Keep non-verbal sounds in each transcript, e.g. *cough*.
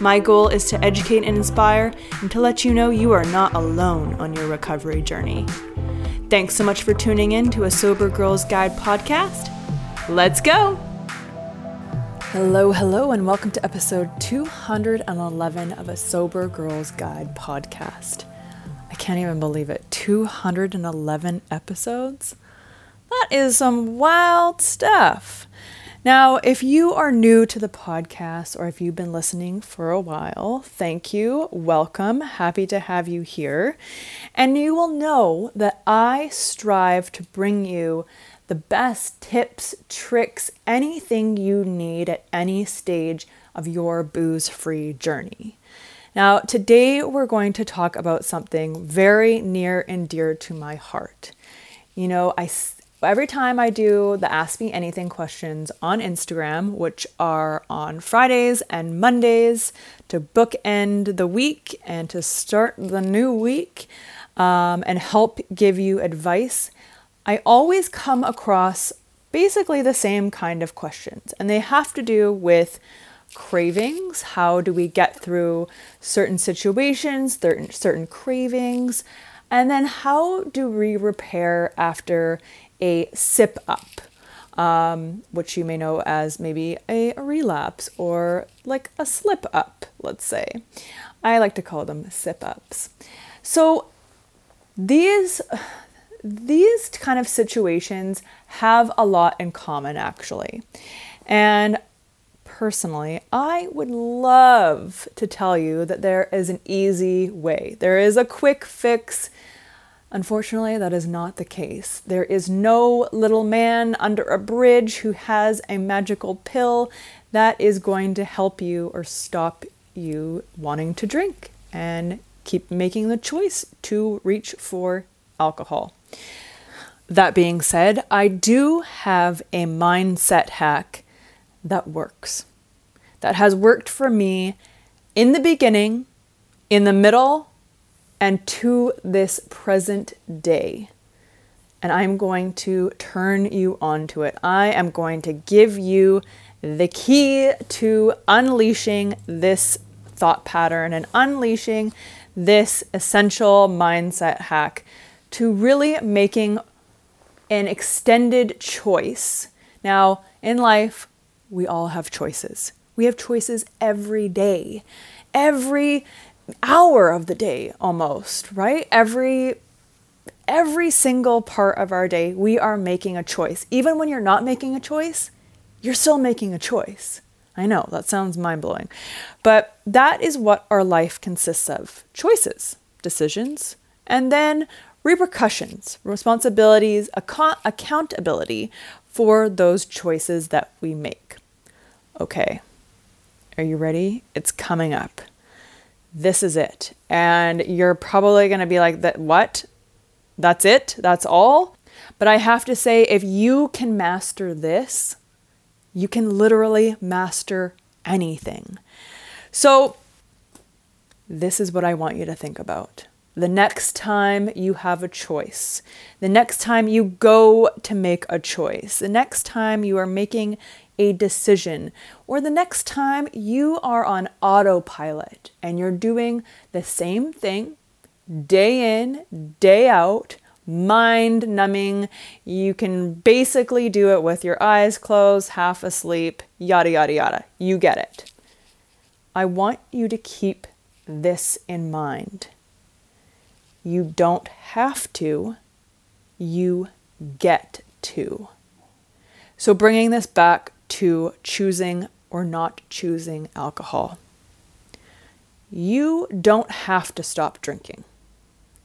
My goal is to educate and inspire and to let you know you are not alone on your recovery journey. Thanks so much for tuning in to a Sober Girls Guide podcast. Let's go! Hello, hello, and welcome to episode 211 of a Sober Girls Guide podcast. I can't even believe it. 211 episodes? That is some wild stuff. Now, if you are new to the podcast or if you've been listening for a while, thank you. Welcome. Happy to have you here. And you will know that I strive to bring you the best tips, tricks, anything you need at any stage of your booze free journey. Now, today we're going to talk about something very near and dear to my heart. You know, I every time I do the Ask Me Anything questions on Instagram, which are on Fridays and Mondays to bookend the week and to start the new week um, and help give you advice, I always come across basically the same kind of questions. And they have to do with cravings. How do we get through certain situations, certain, certain cravings? And then how do we repair after a sip up, um, which you may know as maybe a, relapse or like a slip up, let's say. I like to call them sip ups. So these these kind of situations have a lot in common actually. And personally, I would love to tell you that there is an easy way. There is a quick fix Unfortunately, that is not the case. There is no little man under a bridge who has a magical pill that is going to help you or stop you wanting to drink and keep making the choice to reach for alcohol. That being said, I do have a mindset hack that works, that has worked for me in the beginning, in the middle, and to this present day. And I'm going to turn you onto it. I am going to give you the key to unleashing this thought pattern and unleashing this essential mindset hack to really making an extended choice. Now, in life, we all have choices. We have choices every day. Every hour of the day almost, right? Every every single part of our day, we are making a choice. Even when you're not making a choice, you're still making a choice. I know that sounds mind blowing, but that is what our life consists of choices, decisions, and then repercussions, responsibilities, ac- accountability for those choices that we make. Okay, are you ready? It's coming up this is it. And you're probably going to be like, that what? That's it? That's all? But I have to say, if you can master this, you can literally master anything. So, this is what I want you to think about. the next time you have a choice, the next time you go to make a choice, the next time you are making a decision, or the next time you are on autopilot and you're doing the same thing day in, day out, mind numbing. You can basically do it with your eyes closed, half asleep, yada, yada, yada. You get it. I want you to keep this in mind. You don't have to, you get to. So, bringing this back to choosing or not choosing alcohol. You don't have to stop drinking.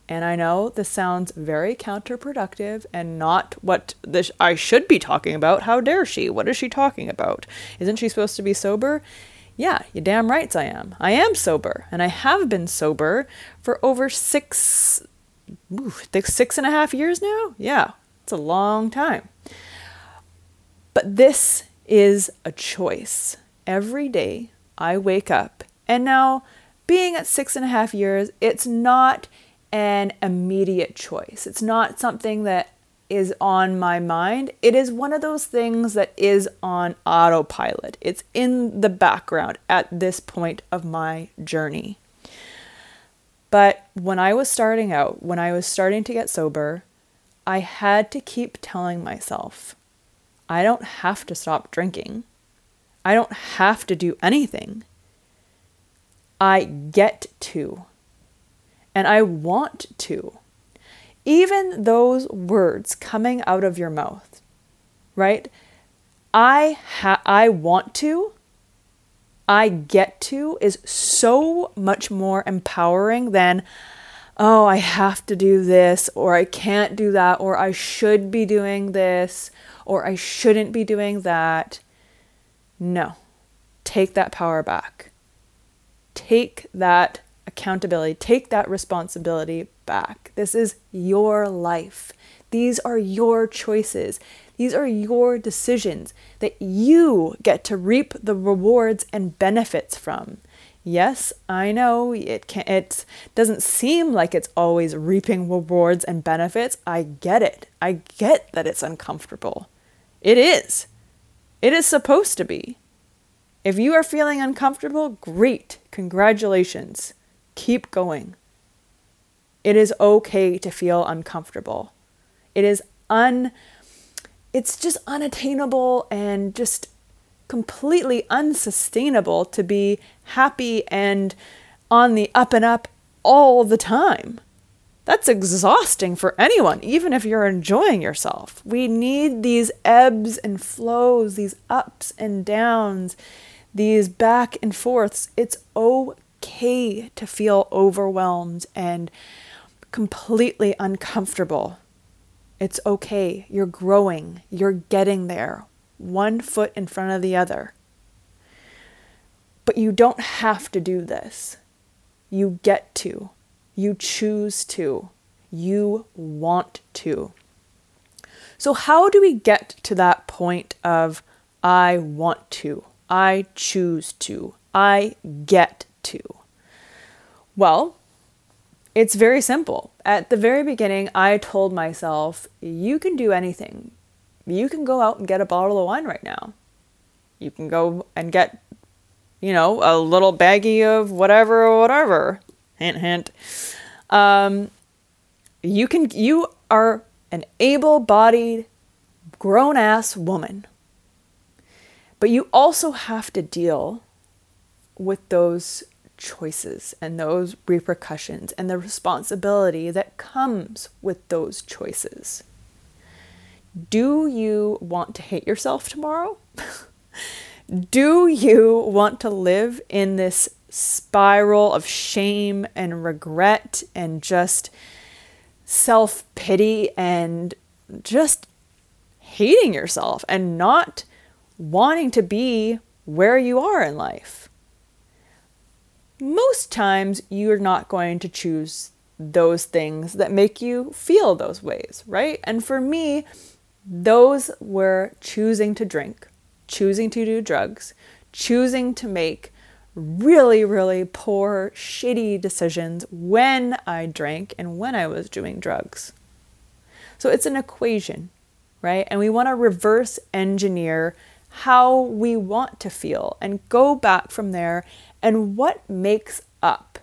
And I know this sounds very counterproductive and not what this I should be talking about. How dare she? What is she talking about? Isn't she supposed to be sober? Yeah, you damn rights I am. I am sober, and I have been sober for over six, ooh, six and a half years now. Yeah, it's a long time. But this is a choice. Every day I wake up, and now being at six and a half years, it's not an immediate choice. It's not something that is on my mind. It is one of those things that is on autopilot. It's in the background at this point of my journey. But when I was starting out, when I was starting to get sober, I had to keep telling myself, I don't have to stop drinking. I don't have to do anything. I get to. And I want to even those words coming out of your mouth, right? I ha- I want to, I get to is so much more empowering than oh, I have to do this or I can't do that or I should be doing this or I shouldn't be doing that. No. Take that power back. Take that accountability, take that responsibility back. This is your life. These are your choices. These are your decisions that you get to reap the rewards and benefits from. Yes, I know it can it doesn't seem like it's always reaping rewards and benefits. I get it. I get that it's uncomfortable. It is. It is supposed to be. If you are feeling uncomfortable, great. Congratulations. Keep going. It is okay to feel uncomfortable. It is un it's just unattainable and just completely unsustainable to be happy and on the up and up all the time. That's exhausting for anyone, even if you're enjoying yourself. We need these ebbs and flows, these ups and downs, these back and forths. It's okay to feel overwhelmed and completely uncomfortable. It's okay. You're growing. You're getting there, one foot in front of the other. But you don't have to do this. You get to. You choose to. You want to. So, how do we get to that point of I want to, I choose to, I get to? Well, it's very simple. At the very beginning, I told myself, you can do anything. You can go out and get a bottle of wine right now. You can go and get, you know, a little baggie of whatever or whatever. Hint, hint. Um, you can, you are an able bodied, grown ass woman. But you also have to deal with those choices and those repercussions and the responsibility that comes with those choices. Do you want to hate yourself tomorrow? *laughs* Do you want to live in this spiral of shame and regret and just self pity and just hating yourself and not wanting to be where you are in life? most times you're not going to choose those things that make you feel those ways, right? And for me, those were choosing to drink, choosing to do drugs, choosing to make really, really poor, shitty decisions when I drank and when I was doing drugs. So it's an equation, right? And we want to reverse engineer how we want to feel and go back from there and what makes up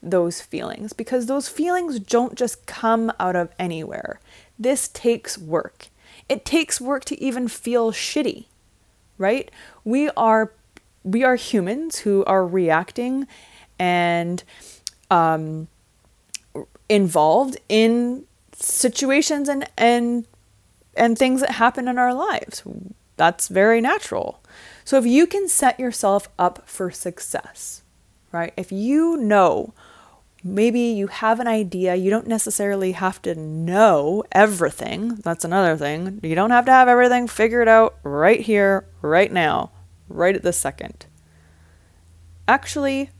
those feelings because those feelings don't just come out of anywhere. This takes work. It takes work to even feel shitty, right? We are we are humans who are reacting and um, involved in situations and and and things that happen in our lives. That's very natural. So if you can set yourself up for success, right? If you know maybe you have an idea, you don't necessarily have to know everything. That's another thing. You don't have to have everything figured out right here, right now right at this second. Actually,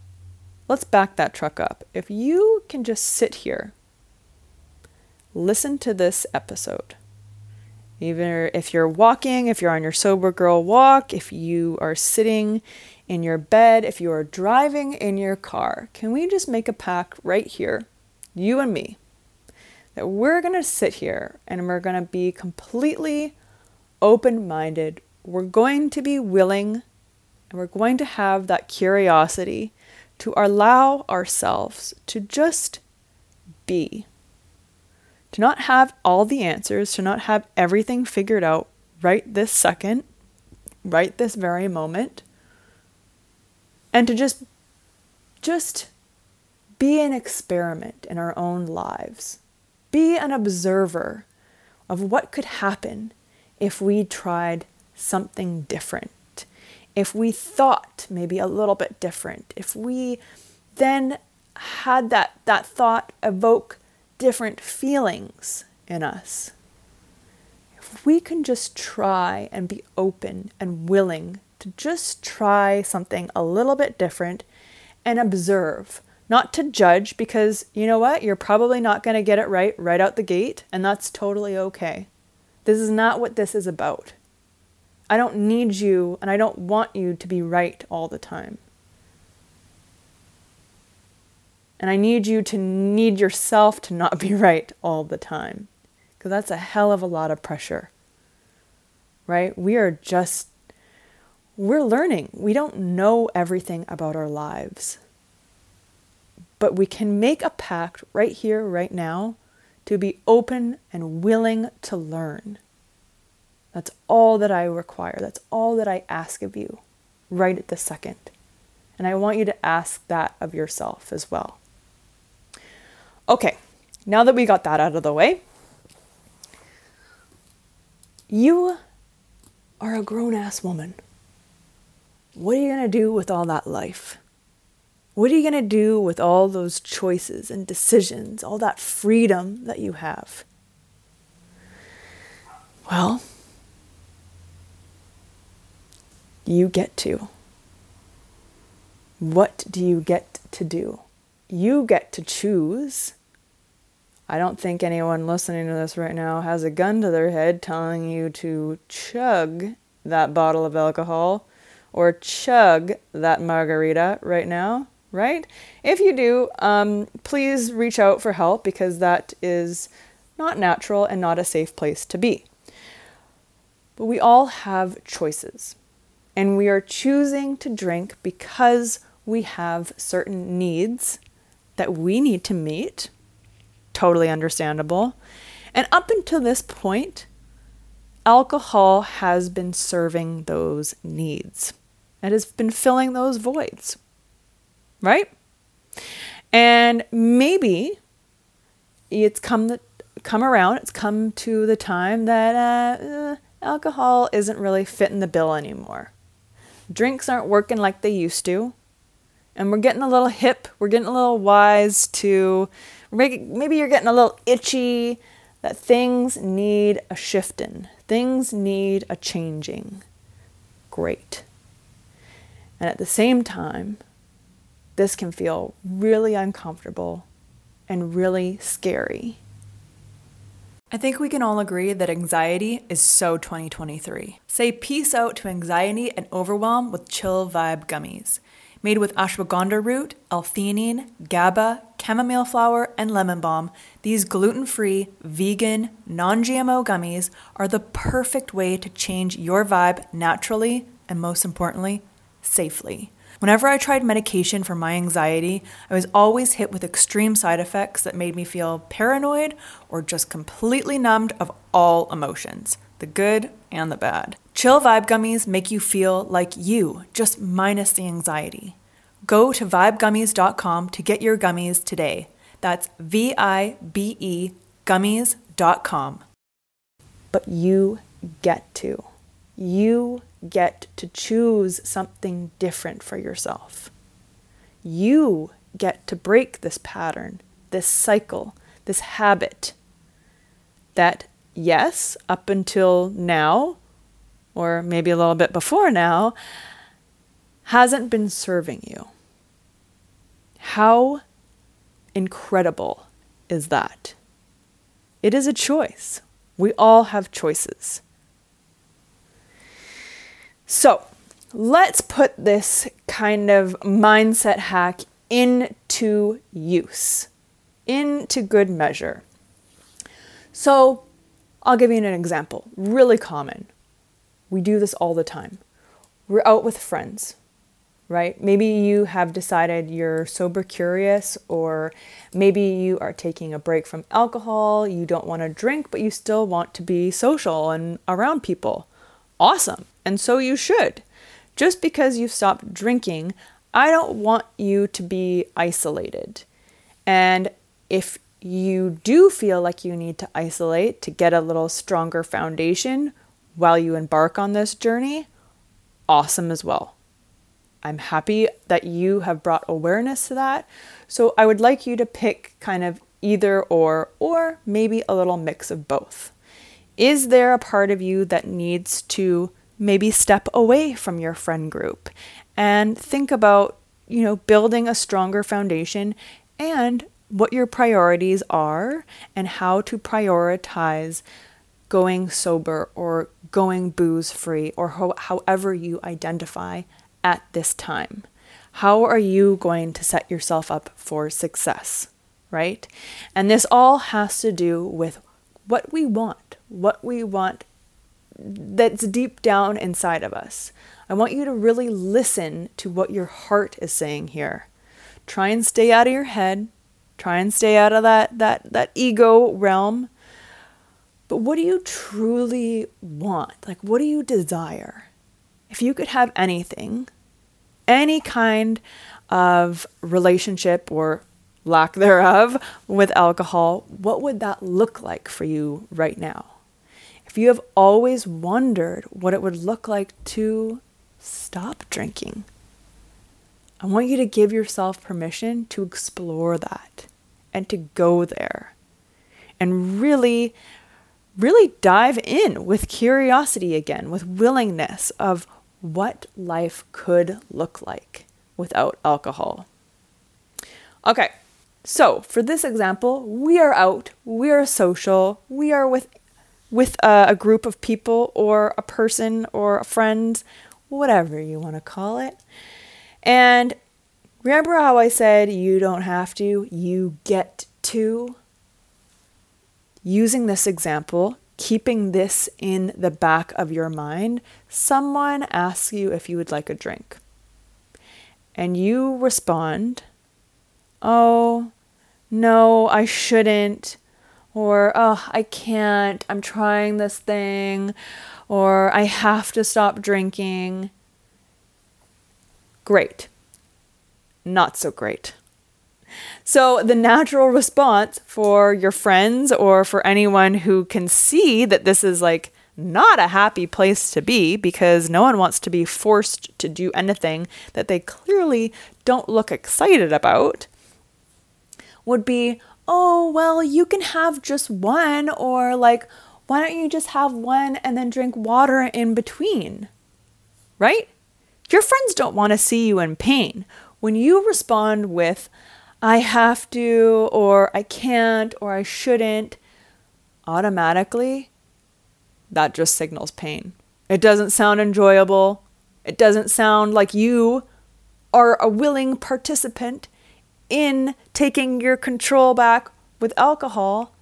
let's back that truck up. If you can just sit here, listen to this episode. Even if you're walking, if you're on your sober girl walk, if you are sitting in your bed, if you are driving in your car, can we just make a pact right here, you and me, that we're going to sit here and we're going to be completely open minded we're going to be willing and we're going to have that curiosity to allow ourselves to just be. To not have all the answers, to not have everything figured out right this second, right this very moment, and to just just be an experiment in our own lives. Be an observer of what could happen if we tried something different, if we thought maybe a little bit different, if we then had that, that thought evoke different feelings in us, if we can just try and be open and willing to just try something a little bit different and observe, not to judge, because you know what? You're probably not going to get it right right out the gate, and that's totally okay. This is not what this is about. I don't need you and I don't want you to be right all the time. And I need you to need yourself to not be *laughs* right all the time. Because that's a hell of a lot of pressure. Right? We are just, we're learning. We don't know everything about our lives. But we can make a pact right here, right now, to be open and willing to learn. That's all that I require. That's all that I ask of you right at this second. And I want you to ask that of yourself as well. Okay, now that we got that out of the way, you are a grown ass woman. What are you going to do with all that life? What are you going to do with all those choices and decisions, all that freedom that you have? Well, you get to? What do you get to do? You get to choose. I don't think anyone listening to this right now has a gun to their head telling you to chug that bottle of alcohol or chug that margarita right now, right? If you do, um, please reach out for help because that is not natural and not a safe place to be. But we all have choices and we are choosing to drink because we have certain needs that we need to meet. Totally understandable. And up until this point, alcohol has been serving those needs. It has been filling those voids, right? And maybe it's come the, come around. It's come to the time that uh, uh, alcohol isn't really fitting the bill anymore. Drinks aren't working like they used to. And we're getting a little hip, we're getting a little wise to maybe you're getting a little itchy that things need a shifting, things need a changing. Great. And at the same time, this can feel really uncomfortable and really scary. I think we can all agree that anxiety is so 2023. Say peace out to anxiety and overwhelm with chill vibe gummies. Made with ashwagandha root, L-theanine, GABA, chamomile flower, and lemon balm, these gluten free, vegan, non GMO gummies are the perfect way to change your vibe naturally and, most importantly, safely. Whenever I tried medication for my anxiety, I was always hit with extreme side effects that made me feel paranoid or just completely numbed of all emotions the good and the bad. Chill Vibe Gummies make you feel like you, just minus the anxiety. Go to vibegummies.com to get your gummies today. That's V I B E gummies.com. But you get to. You get to choose something different for yourself. You get to break this pattern, this cycle, this habit that, yes, up until now, or maybe a little bit before now, hasn't been serving you. How incredible is that? It is a choice. We all have choices. So, let's put this kind of mindset hack into use, into good measure. So, I'll give you an example, really common. We do this all the time. We're out with friends, right? Maybe you have decided you're sober curious, or maybe you are taking a break from alcohol. You don't want to drink, but you still want to be social and around people. Awesome. And so you should. Just because you've stopped drinking, I don't want you to be isolated. And if you do feel like you need to isolate to get a little stronger foundation, while you embark on this journey, awesome as well. I'm happy that you have brought awareness to that. So I would like you to pick kind of either or, or maybe a little mix of both. Is there a part of you that needs to maybe step away from your friend group and think about, you know, building a stronger foundation and what your priorities are and how to prioritize going sober or going booze free or ho- however you identify at this time. How are you going to set yourself up for success, right? And this all has to do with what we want, what we want that's deep down inside of us. I want you to really listen to what your heart is saying here. Try and stay out of your head. Try and stay out of that that that ego realm but what do you truly want? Like, what do you desire? If you could have anything, any kind of relationship or lack thereof with alcohol, what would that look like for you right now? You have always wondered what it would look like to stop drinking, I want you to give yourself permission to explore that and to go there and really really dive in with curiosity again, with willingness of what life could look like without alcohol. Okay, so for this example, we are out, we are social, we are with with a, a group of people or a person or a friend, whatever you want to call it. And remember how I said you don't have to, you get to? using this example, keeping this in the back of your mind, someone asks you if you would like a drink. And you respond, Oh, no, I shouldn't. Or, Oh, I can't. I'm trying this thing. Or, I have to stop drinking. Great. Not so great. So, the natural response for your friends or for anyone who can see that this is like not a happy place to be because no one wants to be forced to do anything that they clearly don't look excited about would be, oh, well, you can have just one, or like, why don't you just have one and then drink water in between? Right? Your friends don't want to see you in pain. When you respond with, I have to, or I can't, or I shouldn't, automatically, that just signals pain. It doesn't sound enjoyable. It doesn't sound like you are a willing participant in taking your control back with alcohol,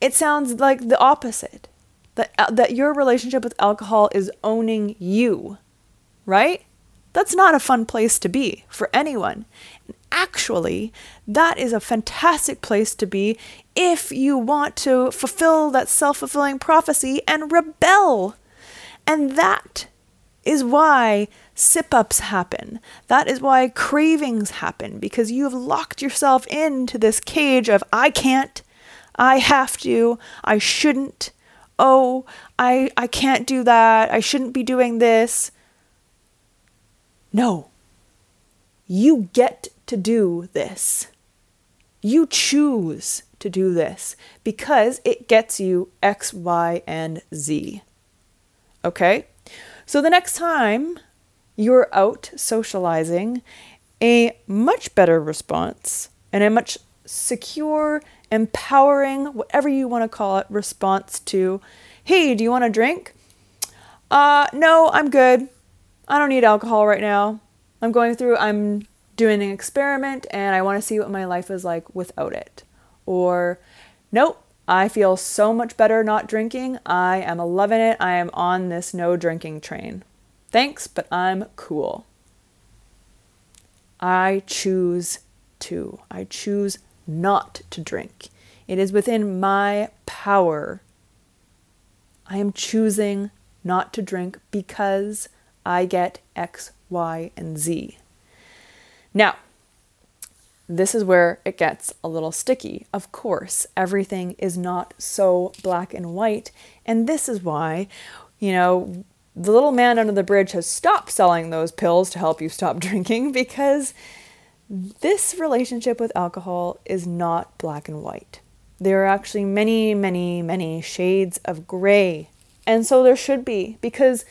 it sounds like the opposite. That, uh, that your relationship with alcohol is owning you, right? That's not a fun place to be for anyone. And Actually, that is a fantastic place to be if you want to fulfill that self fulfilling prophecy and rebel. And that is why sip ups happen. That is why cravings happen because you have locked yourself into this cage of I can't, I have to, I shouldn't, oh, I, I can't do that, I shouldn't be doing this. No, you get to do this. You choose to do this because it gets you X, Y, and Z. Okay? So the next time you're out socializing, a much better response and a much secure, empowering, whatever you want to call it, response to, hey, do you want a drink? Uh, no, I'm good. I don't need alcohol right now. I'm going through, I'm doing an experiment and I want to see what my life is like without it. Or, nope, I feel so much better not drinking. I am loving it. I am on this no drinking train. Thanks, but I'm cool. I choose to. I choose not to drink. It is within my power. I am choosing not to drink because I get X, Y, and Z. Now, this is where it gets a little sticky. Of course, everything is not so black and white. And this is why, you know, the little man under the bridge has stopped selling those pills to help you stop *laughs* drinking because this relationship with alcohol is not black and white. There are actually many, many, many shades of gray. And so there should be, because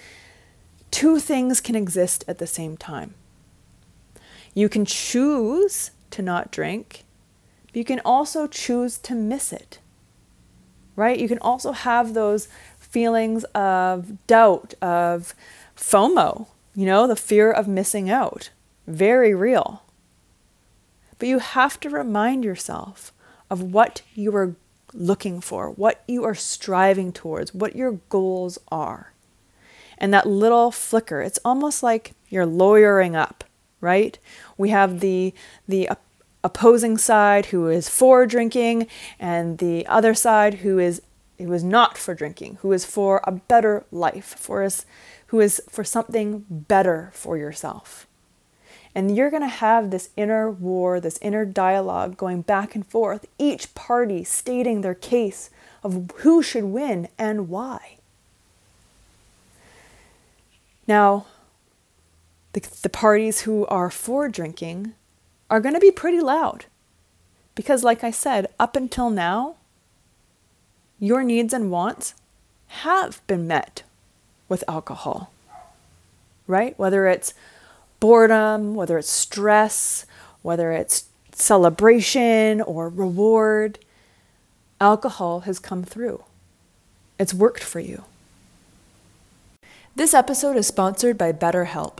two things can exist at the same time. You can choose to not drink, but you can also choose to miss it. Right? You can also have those feelings of doubt, of FOMO, you know, the fear of missing out. Very real. But you have to remind yourself of what you are looking for, what you are striving towards, what your goals are. And that little flicker, it's almost like you're lawyering up, right? We have the the opposing side who is for drinking and the other side who is who is not for drinking, who is for a better life, for us, who is for something better for yourself. And you're going to have this inner war, this inner dialogue going back and forth, each party stating their case of who should win and why. Now, the, the parties who are for drinking are going to be pretty loud. Because, like I said, up until now, your needs and wants have been met with alcohol, right? Whether it's boredom, whether it's stress, whether it's celebration or reward, alcohol has come through. It's worked for you. This episode is sponsored by BetterHelp.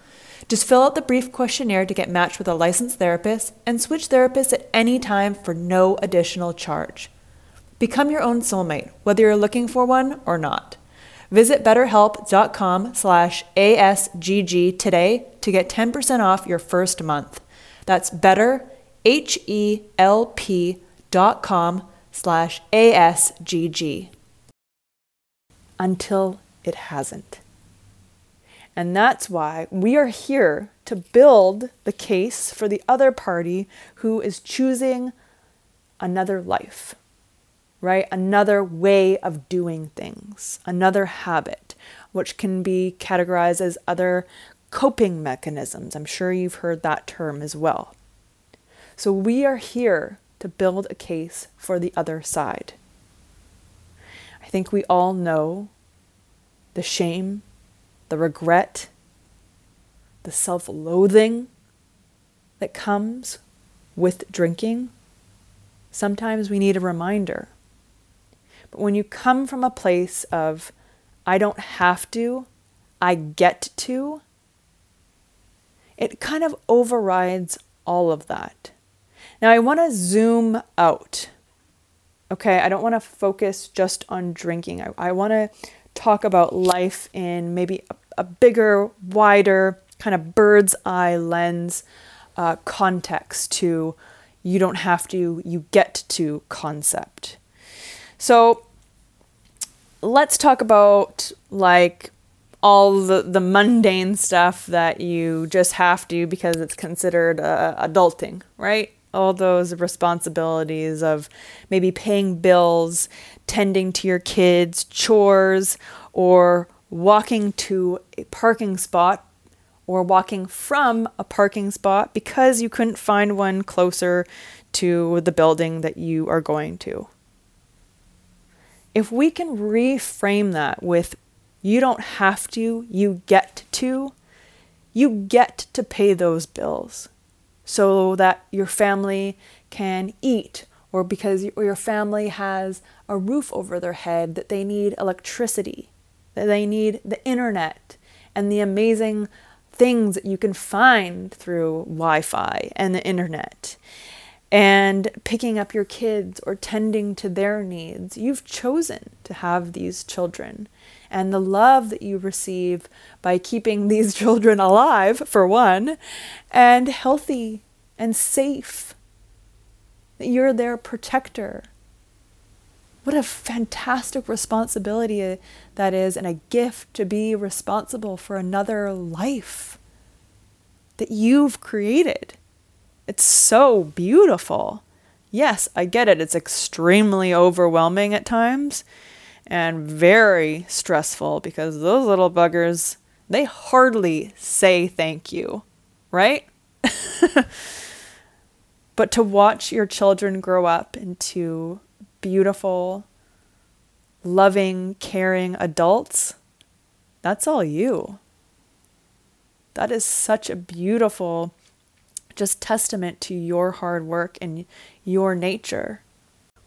Just fill out the brief questionnaire to get matched with a licensed therapist and switch therapists at any time for no additional charge. Become your own soulmate, whether you're looking for one or not. Visit betterhelp.com slash ASGG today to get 10% off your first month. That's better, H-E-L-P dot com slash ASGG. until it hasn't. And that's why we are here to build the case for the other party who is choosing another life, right? Another way of doing things, another habit, which can be categorized as other coping mechanisms. I'm sure you've heard that term as well. So we are here to build a case for the other side. I think we all know the shame, the regret, the self loathing that comes with drinking. Sometimes we need a reminder. But when you come from a place of, I don't have to, I get to, it kind of overrides all of that. Now, I want to zoom out. Okay, I don't want to focus just on drinking. I, I want to talk about life in maybe a, a bigger, wider, kind of bird's eye lens uh, context to you don't have to, you get to concept. So let's talk about like all the, the mundane stuff that you just have to because it's considered uh, adulting, right? All those responsibilities of maybe paying bills, tending to your kids, chores, or walking to a parking spot or walking from a parking spot because you couldn't find one closer to the building that you are going to. If we can reframe that with you don't have to, you get to. You get to pay those bills so that your family can eat, or because your family has a roof over their head, that they need electricity, they need the internet, and the amazing things that you can find through Wi Fi and the internet and picking up your kids or tending to their needs. You've chosen to have these children and the love that you receive by keeping *laughs* these children alive, for one, and healthy and safe. You're their protector. What a fantastic responsibility that is, and a gift to be responsible for another life that you've created. It's so beautiful. Yes, I get it. It's extremely overwhelming at times and very stressful because those little buggers, they hardly say thank you, right? *laughs* but to watch your children grow up into beautiful, loving, caring adults, that's all you. That is such a beautiful just testament to your hard work and your nature.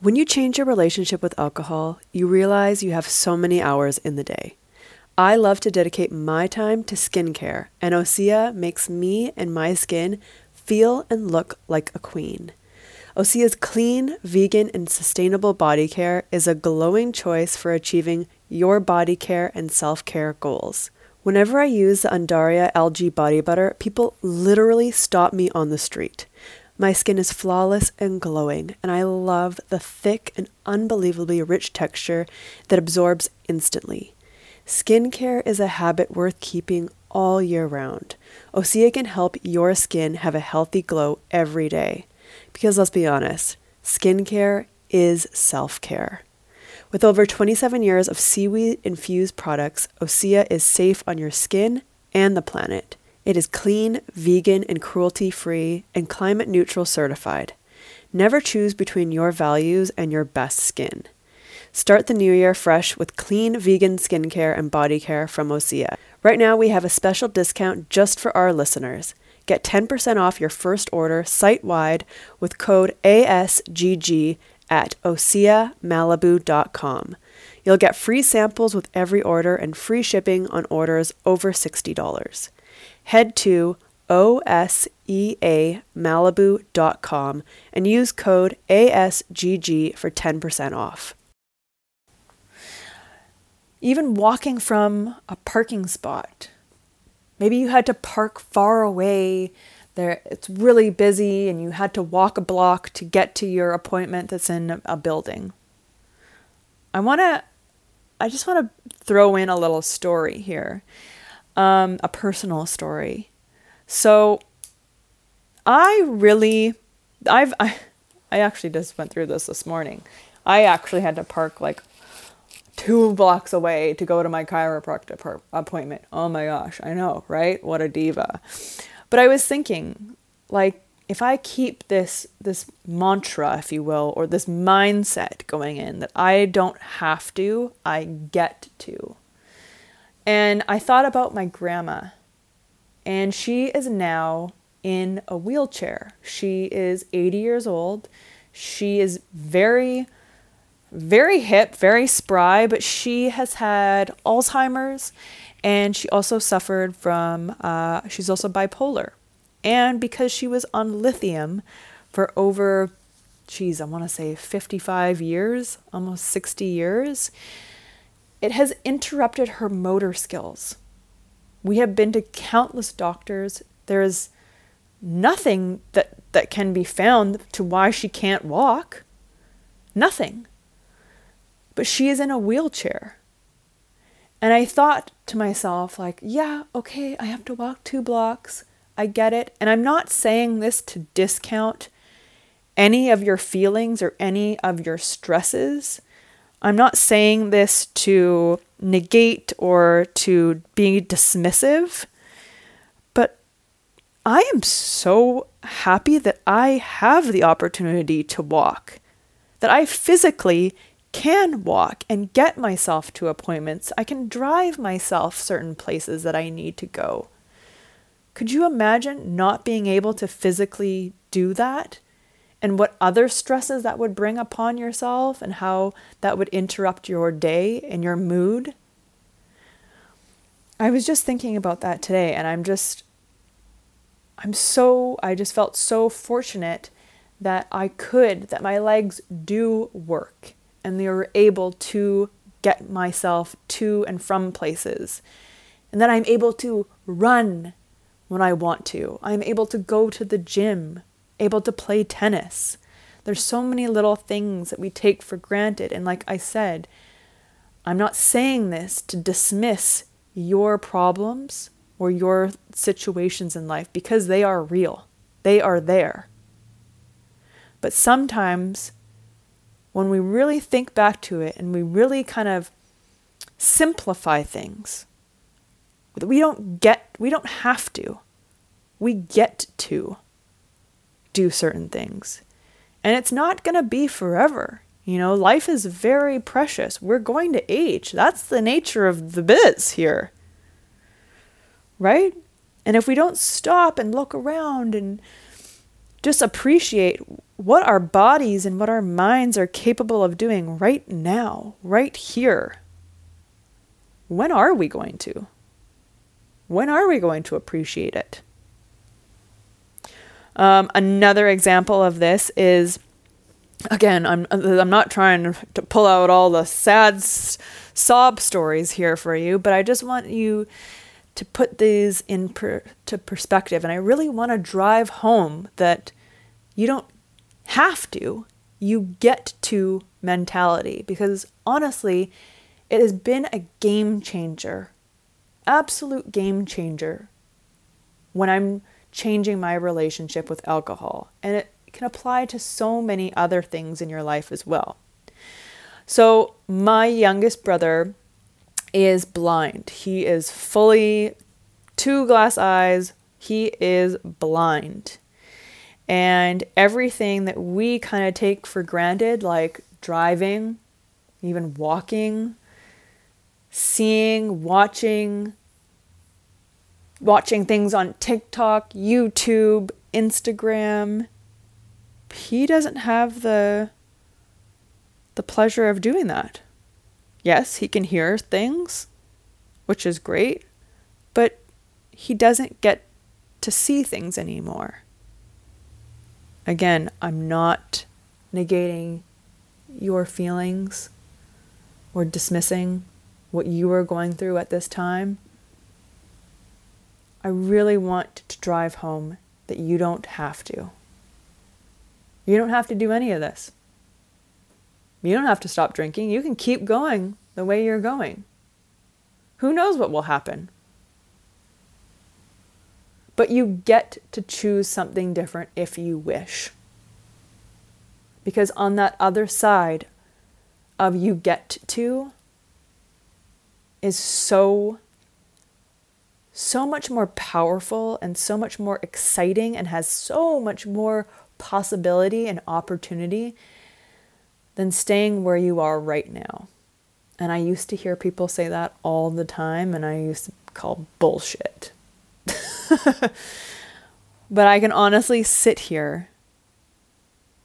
When you change your relationship with alcohol, you realize you have so many hours in the day. I love to dedicate my time to skincare, and Osea makes me and my skin feel and look like a queen. Osea's clean, vegan, and sustainable body care is a glowing choice for achieving your body care and self care goals. Whenever I use the Undaria algae body butter, people literally stop me on the street. My skin is flawless and glowing, and I love the thick and unbelievably rich texture that absorbs instantly. Skincare is a habit worth keeping all year round. Osea can help your skin have a healthy glow every day. Because let's be honest, skincare is self care. With over 27 years of seaweed infused products, Osea is safe on your skin and the planet. It is clean, vegan, and cruelty free, and climate neutral certified. Never choose between your values and your best skin. Start the new year fresh with clean vegan skincare and body care from Osea. Right now, we have a special discount just for our listeners. Get 10% off your first order site wide with code ASGG at OseaMalibu.com. You'll get free samples with every order and free shipping on orders over $60 head to oseamalibu.com and use code ASGG for 10% off. Even walking from a parking spot, maybe you had to park far away. There, it's really busy, and you had to walk a block to get to your appointment that's in a building. I want to I just want to throw in a little story here, um, a personal story. So, I really, I've, I, I actually just went through this this morning. I actually had to park like two blocks away to go to my chiropractor appointment. Oh my gosh, I know, right? What a diva. But I was thinking, like, if I keep this this mantra, if you will, or this mindset going in that I don't have to, I get to. And I thought about my grandma, and she is now in a wheelchair. She is 80 years old. She is very very hip, very spry, but she has had Alzheimer's and she also suffered from, uh, she's also bipolar. And because she was on lithium for over, geez, I want to say 55 years, almost 60 years, it has interrupted her motor skills. We have been to countless doctors. There is nothing that, that can be found to why she can't walk. Nothing but she is in a wheelchair. And I thought to myself, like, yeah, okay, I have to walk two blocks. I get it. And I'm not saying this to discount any of your feelings or any of your stresses. I'm not saying this to negate or to be dismissive, but I am so happy that I have the opportunity to walk, that I physically can walk and get myself to appointments. I can drive myself certain places that I need to go. Could you imagine not being able to physically do that? And what other stresses that would bring upon yourself and how that would interrupt your day and your mood? I was just thinking about that today and I'm just I'm so I just felt so fortunate that I could that my legs do work and they were able to get myself to and from places. And then I'm able to run when I want to. I'm able to go to the gym, able to play tennis. There's so many little things that we take for granted. And like I said, I'm not saying this to dismiss your problems or your situations in life because they are real, they are there. But sometimes when we really think back to it and we really kind of simplify things, we don't get, we don't have to. We get to do certain things. And it's not going to be forever. You know, life is very precious. We're going to age. That's the nature of the biz here. Right? And if we don't stop and look around and just appreciate what our bodies and what our minds are capable of doing right now, right here. When are we going to? When are we going to appreciate it? Um, another example of this is again, I'm, I'm not trying to pull out all the sad sob stories here for you, but I just want you to put these in per, to perspective. And I really want to drive home that you don't have to, you get to mentality because honestly, it has been a game changer, absolute game changer when I'm changing my relationship with alcohol. And it can apply to so many other things in your life as well. So, my youngest brother is blind. He is fully two glass eyes. He is blind. And everything that we kind of take for granted, like driving, even walking, seeing, watching, watching things on TikTok, YouTube, Instagram, he doesn't have the the pleasure of doing that. Yes, he can hear things, which is great, but he doesn't get to see things anymore. Again, I'm not negating your feelings or dismissing what you are going through at this time. I really want to drive home that you don't have to. You don't have to do any of this. You don't have to stop drinking. You can keep going the way you're going. Who knows what will happen? But you get to choose something different if you wish. Because on that other side of you get to is so so much more powerful and so much more exciting and has so much more possibility and opportunity than staying where you are right now. And I used to hear people say that all the time, and I used to call bullshit. *laughs* but I can honestly sit here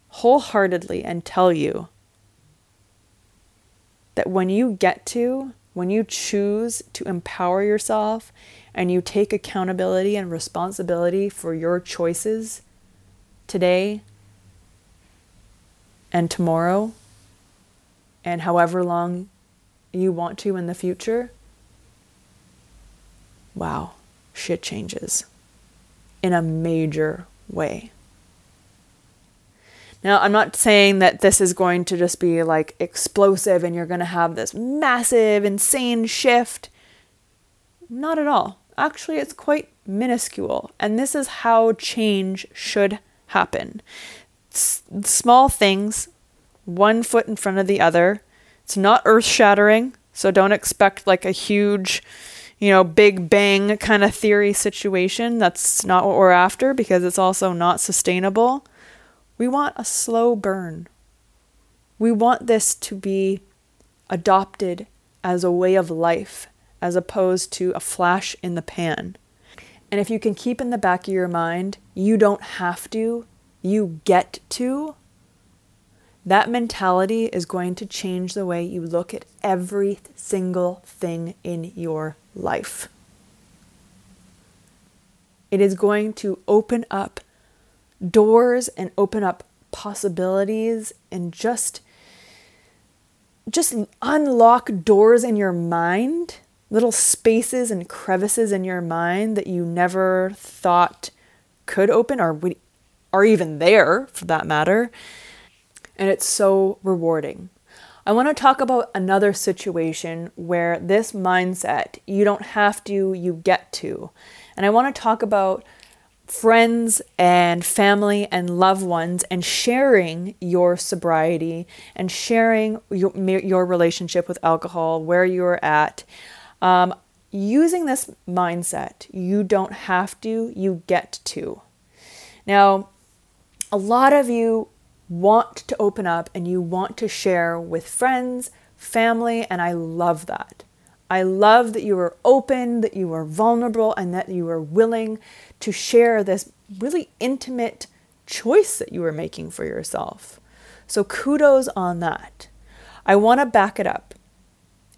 wholeheartedly and tell you that when you get to, when you choose to empower yourself and you take accountability and responsibility for your choices today and tomorrow and however long you want to in the future, wow, shit changes in a major way. Now, I'm not saying that this is going to just be like explosive and you're going to have this massive, insane shift. Not at all. Actually, it's quite minuscule. And this is how change should happen. S- small things, one foot in front of the other. It's not earth shattering. So don't expect like a huge, you know, big bang kind of theory situation. That's not what we're after because it's also not sustainable. We want a slow burn. We want this to be adopted as a way of life as opposed to a flash in the pan. And if you can keep in the back of your mind, you don't have to, you get to, that mentality is going to change the way you look at every single thing in your life. It is going to open up doors and open up possibilities and just just unlock doors in your mind, little spaces and crevices in your mind that you never thought could open or would, are even there for that matter. And it's so rewarding. I want to talk about another situation where this mindset, you don't have to, you get to. And I want to talk about friends and family and loved ones and sharing your sobriety and sharing your, your relationship with alcohol, where you're at. Um, using this mindset, you don't have to, you get to. Now, a lot of you want to open up and you want to share with friends, family, and I love that. I love that you are open, that you are vulnerable, and that you are willing to share this really intimate choice that you are making for yourself. So, kudos on that. I want to back it up.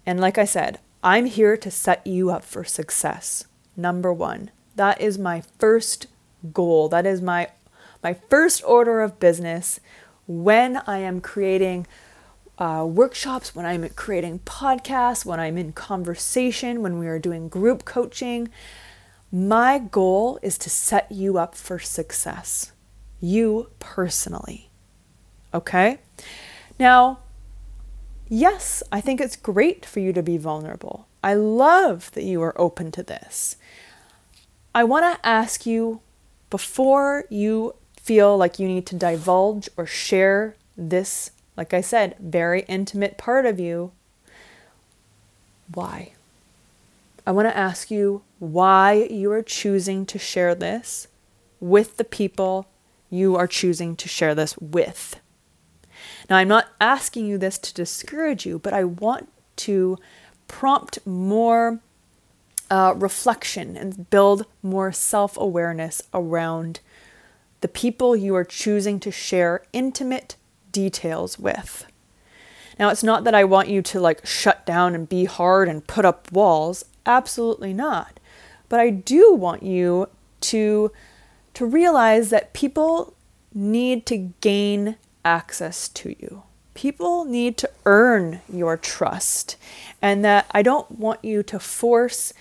And like I said, I'm here to set you up for success. Number one, that is my first goal. That is my my first order of business when I am creating uh, workshops, when I'm creating podcasts, when I'm in conversation, when we are doing group coaching. My goal is to set you up for success, you personally. Okay? Now, yes, I think it's great for you to be vulnerable. I love that you are open to this. I want to ask you before you feel like you need to divulge or share this, like I said, very intimate part of you, why? I want to ask you why you are choosing to share this with the people you are choosing to share this with. Now, I'm not asking you this to discourage you, but I want to prompt more uh, reflection and build more self awareness around the people you are choosing to share intimate details with. Now, it's not that I want you to like shut down and be hard and put up walls. Absolutely not. But I do want you to to realize that people need to gain access to you. People need to earn your trust. And that I don't want you to force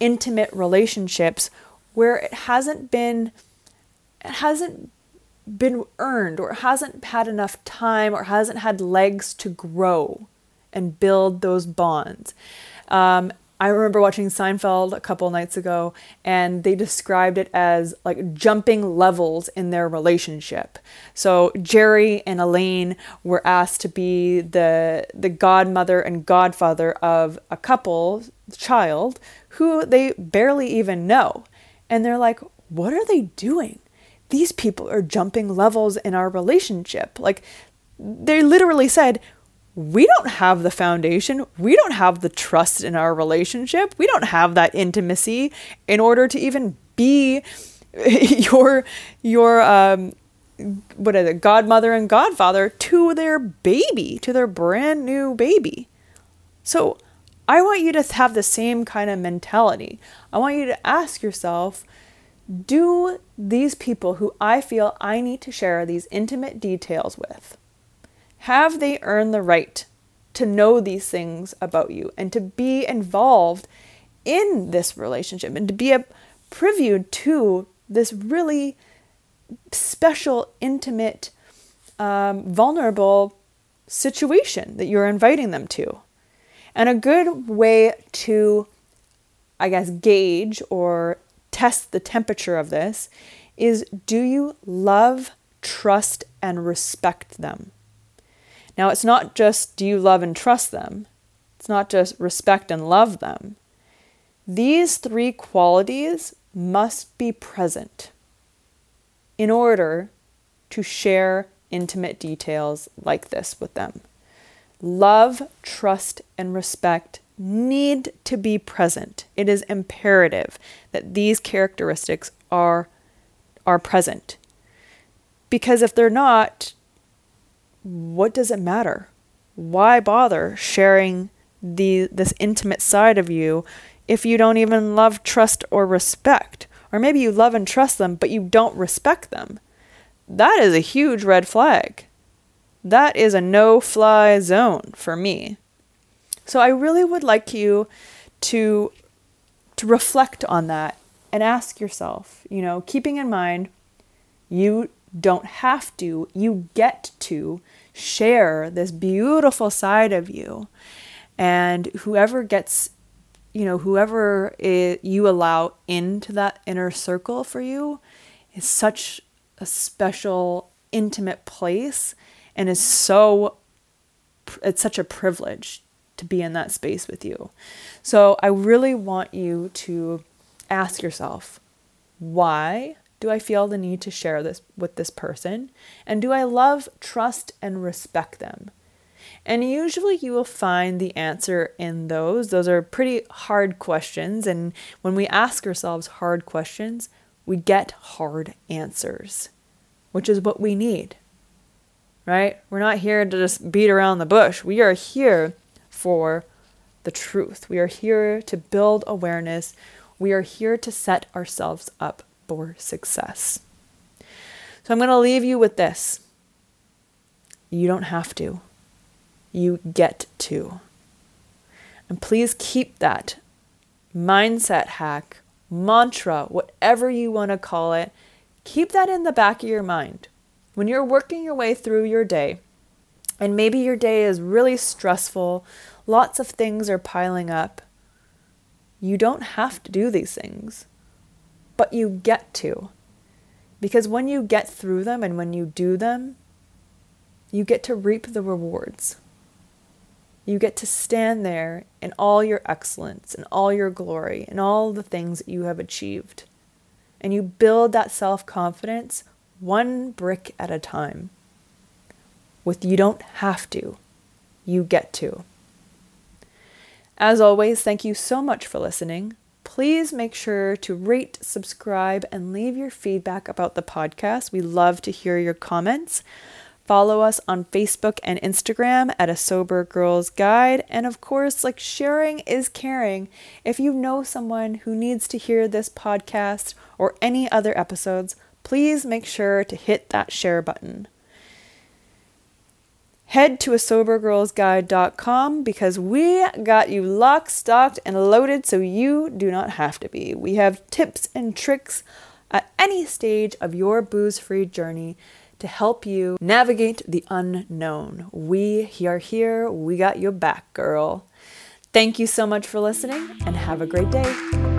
intimate relationships where it hasn't been hasn't been earned or hasn't had enough time or hasn't had legs to grow. and build those bonds. Um, I remember watching Seinfeld a couple nights ago, and they described it as like jumping levels in their relationship. So Jerry and Elaine were asked to be the the godmother and godfather of a couple child who they barely even know, and they're like, "What are they doing? These people are jumping levels in our relationship." Like they literally said, we don't have the foundation. We don't have the trust in our relationship. We don't have that intimacy in order to even be *laughs* your your um what is it godmother and godfather to their baby to their brand new baby so i want you to have the same kind of mentality i want you to ask yourself do these people who i feel i need to share these intimate details with have they earned the right to know these things about you and to be involved in this relationship and to be a preview to this really special, intimate, um, vulnerable situation that you're inviting them to? And a good way to, I guess, gauge or test the temperature of this is do you love, trust, and respect them? Now, it's not just do you love and trust them, it's not just respect and love them. These three qualities must be present in order to share intimate details like this with them. Love, trust, and respect need to be present. It is imperative that these characteristics are, are present. Because if they're not, what does it matter? Why bother sharing the this intimate side of you if you don't even love, trust, or respect? Or maybe you love and trust them, but you don't respect them. That is a huge red flag. That is a no fly zone for me. So I really would like you to to reflect on that and ask yourself, you know, keeping in mind you don't have to, you get to share this beautiful side of you. And whoever gets, you know, whoever it, you allow into that inner circle for you is such a special, intimate place and is so, it's such a privilege to be in that space with you. So I really want you to ask yourself, why do I feel the need to share this with this person? And do I love, trust, and respect them? And usually you will find the answer in those. Those are pretty hard questions. And when we ask ourselves hard questions, we get hard answers, which is what we need, right? We're not here to just beat around the bush. We are here for the truth. We are here to build awareness. We are here to set ourselves up for success. So I'm going to leave you with this. You don't have to. You get to. And please keep that mindset hack, mantra, whatever you want to call it, keep that in the back of your mind. When you're working your way through your day, and maybe your day is really stressful, lots of things are piling up, you don't have to do these things but you get to. Because when you get through them and when you do them, you get to reap the rewards. You get to stand there in all your excellence and all your glory and all the things that you have achieved. And you build that self confidence one brick at a time. With you don't have to, you get to. As always, thank you so much for listening. Please make sure to rate, subscribe, and leave your feedback about the podcast. We love to hear your comments. Follow us on Facebook and Instagram at A Sober Girls Guide. And of course, like sharing is caring. If you know someone who needs to hear this podcast or any other episodes, please make sure to hit that share button head to a sobergirlsguide.com because we got you locked, stocked, and loaded so you do not have to be. We have tips and tricks at any stage of your booze free journey to help you navigate the unknown. We are here. We got your back, girl. Thank you so much for listening and have a great day.